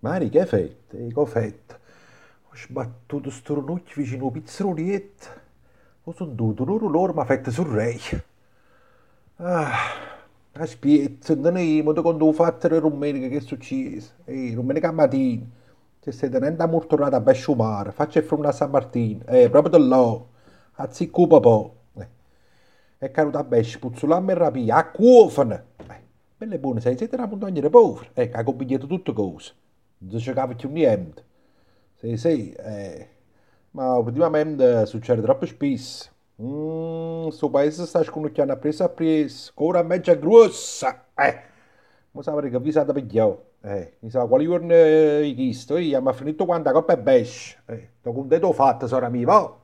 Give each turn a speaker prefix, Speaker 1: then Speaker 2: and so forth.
Speaker 1: Mari, che fette? Che fette? Ho sbattuto sto ranocchio vicino al pizzerolietto. Ho sentito urlore mi ha fatto sul re. Ah, aspetta, non è, ma quando ho fatto la domenica che è successo? Eh, domenica mattina. C'è stata un'enda mortorata a Besciumare, faccio il frumno a San Martino. Eh, proprio da là. A zicco papà. Eh. E caduto a Besci, puzzulamma e rapia, a cuofane. Eh, belle buone, sei siete una montagna di poveri. Ecco, ha combinato tutte cose. Non giocava più niente. Sì, sì, eh. Ma ultimamente succede troppo spesso. Mm, sto paese sta sconosciando a preso a preso, ora mezza grossa. Eh, ma sapere che vi siete pigliato. Eh, mi sa quali giorni hai chiesto, io mi ha finito quando la coppa è bescia. Eh, un dedo fatto, sarà mia.